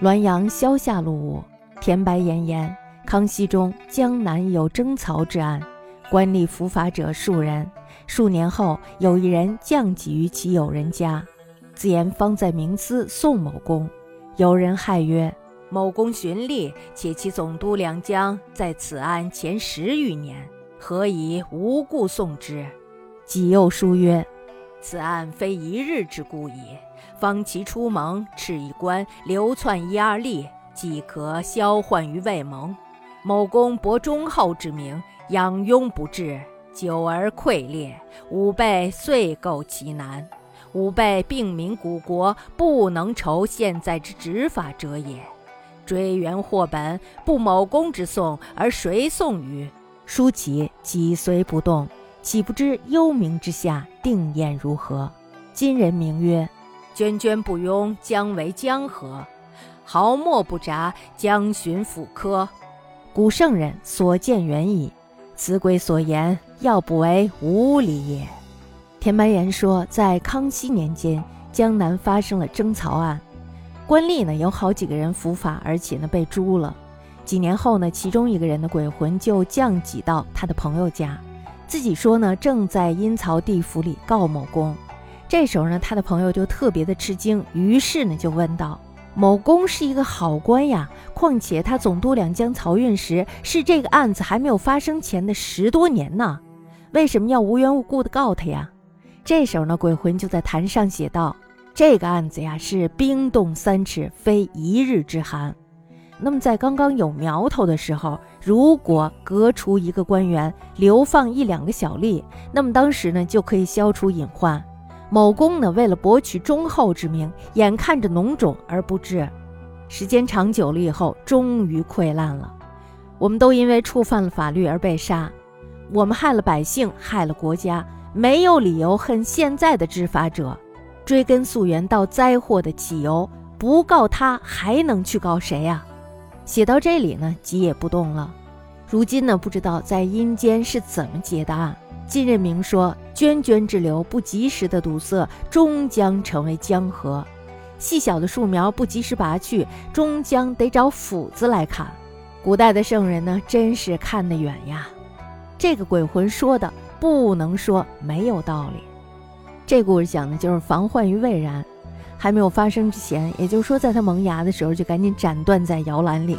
滦阳萧下路午，田白岩言：康熙中江南有征曹之案，官吏伏法者数人。数年后，有一人降级于其友人家，自言方在冥司宋某公。有人骇曰：“某公循吏，且其总督两江在此案前十余年，何以无故送之？”己又书曰：“此案非一日之故矣。方其出蒙，敕一官，流窜一二吏，即可销患于未蒙。某公博忠厚之名，养庸不治，久而溃裂，吾辈遂构其难。吾辈病民古国，不能酬现在之执法者也。追源获本，不某公之送，而谁送于？”书起，己虽不动，岂不知幽冥之下定验如何？今人名曰。涓涓不庸，将为江河；毫末不札，将寻腐科。古圣人所见远矣，此鬼所言，要不为无理也。田白岩说，在康熙年间，江南发生了征曹案，官吏呢有好几个人伏法，而且呢被诛了。几年后呢，其中一个人的鬼魂就降级到他的朋友家，自己说呢正在阴曹地府里告某公。这时候呢，他的朋友就特别的吃惊，于是呢就问道：“某公是一个好官呀，况且他总督两江漕运时是这个案子还没有发生前的十多年呢，为什么要无缘无故的告他呀？”这时候呢，鬼魂就在坛上写道：“这个案子呀是冰冻三尺，非一日之寒。那么在刚刚有苗头的时候，如果革除一个官员，流放一两个小吏，那么当时呢就可以消除隐患。”某公呢，为了博取忠厚之名，眼看着脓肿而不治，时间长久了以后，终于溃烂了。我们都因为触犯了法律而被杀，我们害了百姓，害了国家，没有理由恨现在的执法者。追根溯源到灾祸的起由，不告他还能去告谁呀？写到这里呢，急也不动了。如今呢，不知道在阴间是怎么结的案。金任明说：“涓涓之流不及时的堵塞，终将成为江河；细小的树苗不及时拔去，终将得找斧子来砍。”古代的圣人呢，真是看得远呀。这个鬼魂说的不能说没有道理。这故事讲的就是防患于未然，还没有发生之前，也就是说，在它萌芽的时候，就赶紧斩断在摇篮里。